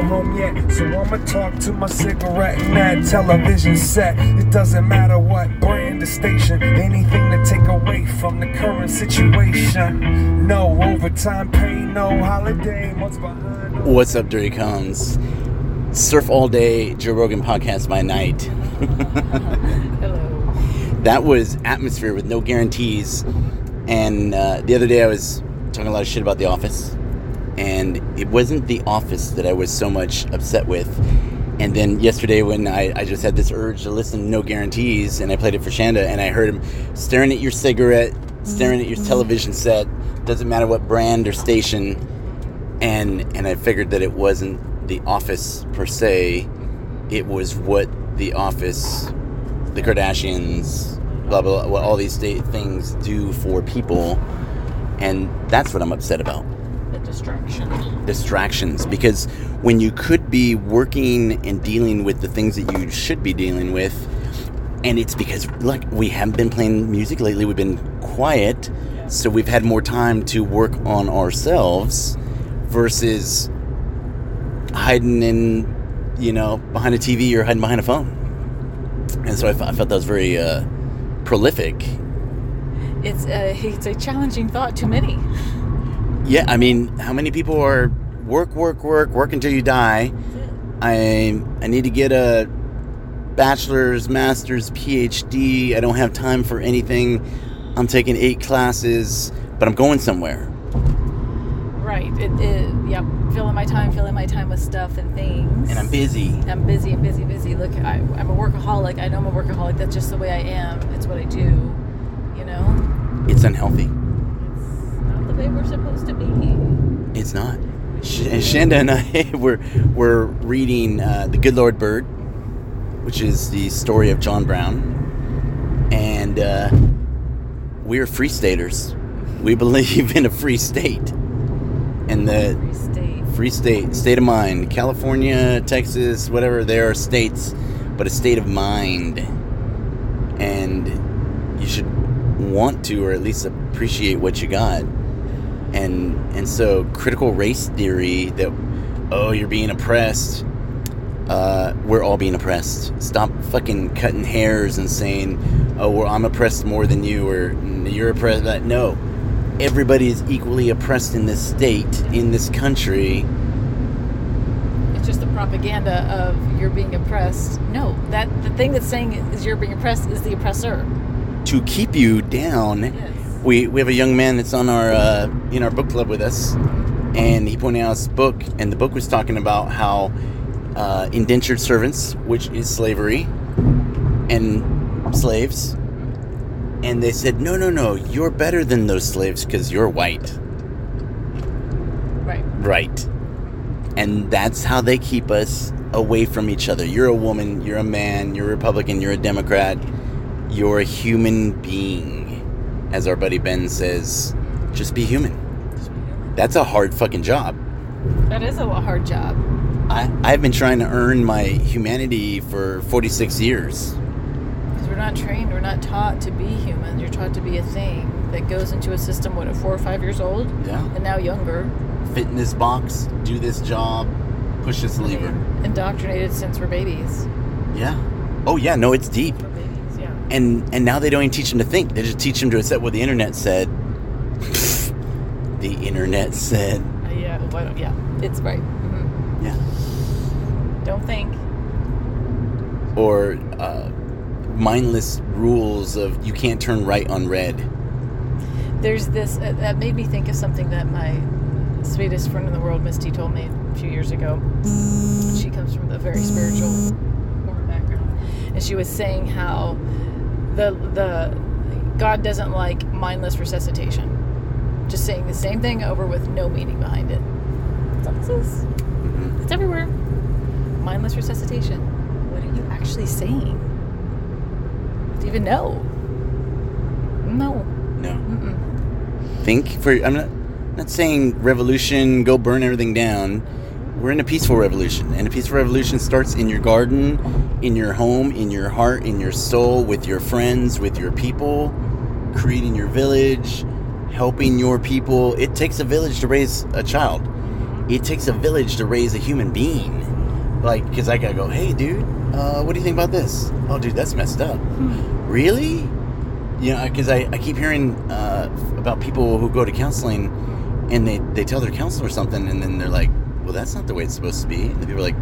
go home yet. So I'ma talk to my cigarette and that television set. It doesn't matter what brand or station, anything to take away from the current situation. No overtime pay, no holiday, months behind. What's up, Dirty Cones? Surf all day, Joe Rogan podcast by night. Hello. That was Atmosphere with no guarantees. And uh, the other day I was talking a lot of shit about The Office. And it wasn't The Office that I was so much upset with. And then yesterday, when I, I just had this urge to listen to No Guarantees, and I played it for Shanda, and I heard him staring at your cigarette, staring at your mm-hmm. television set, doesn't matter what brand or station, and and I figured that it wasn't The Office per se, it was what The Office, the Kardashians, blah blah, blah what all these things do for people, and that's what I'm upset about The distraction. distractions because when you could be working and dealing with the things that you should be dealing with and it's because like we haven't been playing music lately we've been quiet so we've had more time to work on ourselves versus hiding in you know behind a tv or hiding behind a phone and so i, felt that was very uh, prolific It's a it's a challenging thought to many. Yeah, I mean, how many people are work, work, work, work until you die? I I need to get a bachelor's, master's, PhD. I don't have time for anything. I'm taking eight classes, but I'm going somewhere. Right. It, it yep. Filling my time, filling my time with stuff and things. And I'm busy. I'm busy and busy, busy. Look, I, I'm a workaholic. I know I'm a workaholic. That's just the way I am. It's what I do. You know. It's unhealthy. It's not way we're supposed to be. It's not. Sh- Shanda and I were were reading uh, The Good Lord Bird, which is the story of John Brown, and uh, we're free staters. We believe in a free state, and the Free state. free state, state of mind. California, Texas, whatever, they are states, but a state of mind, and you should want to, or at least appreciate what you got and and so critical race theory that oh you're being oppressed uh, we're all being oppressed stop fucking cutting hairs and saying oh well, i'm oppressed more than you or you're oppressed no everybody is equally oppressed in this state in this country It's just the propaganda of you're being oppressed. No, that the thing that's saying is you're being oppressed is the oppressor. to keep you down Yes. We we have a young man that's on our uh, in our book club with us, and he pointed out his book, and the book was talking about how uh, indentured servants, which is slavery, and slaves, and they said, no, no, no, you're better than those slaves because you're white, Right. right? And that's how they keep us away from each other. You're a woman, you're a man, you're a Republican, you're a Democrat, you're a human being. As our buddy Ben says, just be human. That's a hard fucking job. That is a hard job. I, I've been trying to earn my humanity for 46 years. Because we're not trained, we're not taught to be human. You're taught to be a thing that goes into a system, what, at four or five years old? Yeah. And now younger. Fit in this box, do this job, push this lever. Indoctrinated since we're babies. Yeah. Oh, yeah, no, it's deep. We're babies, yeah. and and now they don't even teach them to think. They just teach them to accept what the internet said. the internet said. Uh, yeah, well, yeah, it's right. hmm Yeah. Don't think. Or uh, mindless rules of you can't turn right on red. There's this, uh, that made me think of something that my sweetest friend in the world, Misty, told me a few years ago. She comes from a very spiritual background. And she was saying how the, the, God doesn't like mindless resuscitation. Just saying the same thing over with no meaning behind it. That's all this is. Mhm. It's everywhere. Mindless resuscitation. What are you actually saying? Do you even know? No. No. Mm-mm. Think for. I'm not not saying revolution. Go burn everything down. We're in a peaceful revolution, and a peaceful revolution starts in your garden, in your home, in your heart, in your soul, with your friends, with your people, creating your village, helping your people. It takes a village to raise a child. it takes a village to raise a human being. Like, because I gotta go, hey, dude, uh, what do you think about this? Oh, dude, that's messed up. Really? You know, because I, I keep hearing uh, about people who go to counseling and they, they tell their counselor something and then they're like, well, that's not the way it's supposed to be. And the people are like,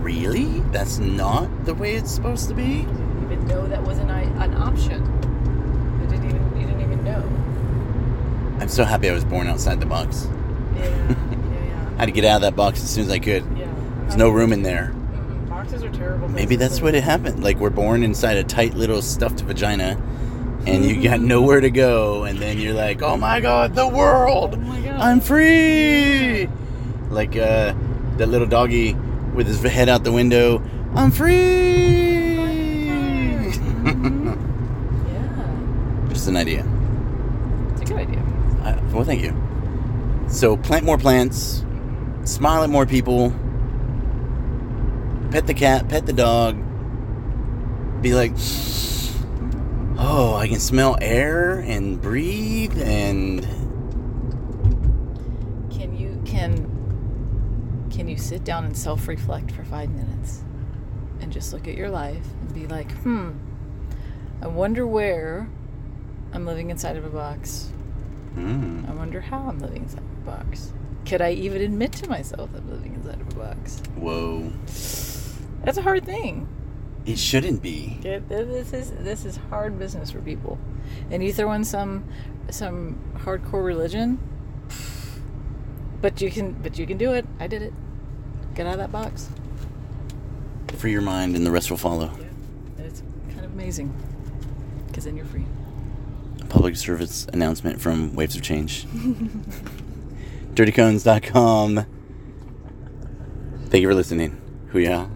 really? That's not the way it's supposed to be? You didn't even know that was an, an option. I didn't even you didn't even know. I'm so happy I was born outside the box. Yeah, yeah, yeah. I had to get out of that box as soon as I could. yeah. There's no room in there. Mm-mm. Boxes are terrible. Maybe that's what it happened. Like we're born inside a tight little stuffed vagina, and you got nowhere to go, and then you're like, "Oh my god, the world! Oh my God. I'm free!" Like uh, that little doggy with his head out the window. I'm free. Yeah, Just an idea. it's a good idea. I, well, thank you. So plant more plants, smile at more people, pet the cat, pet the dog. Be like, oh, I can smell air and breathe and Can you can can you sit down and self-reflect for five minutes and just look at your life and be like, hmm, I wonder where I'm living inside of a box. mm, I wonder how I'm living inside of a box. Could I even admit to myself I'm living inside of a box? whoa. That's a hard thing. It shouldn't be. It- This is this is hard business for people, and you throw in some some hardcore religion, but you can but you can do it. I did it. Get out of that box. Free your mind, and the rest will follow. And it's kind of amazing, because then you're free. A Public service announcement from Waves of Change. DirtyCones.com. Thank you for listening. Hooyah.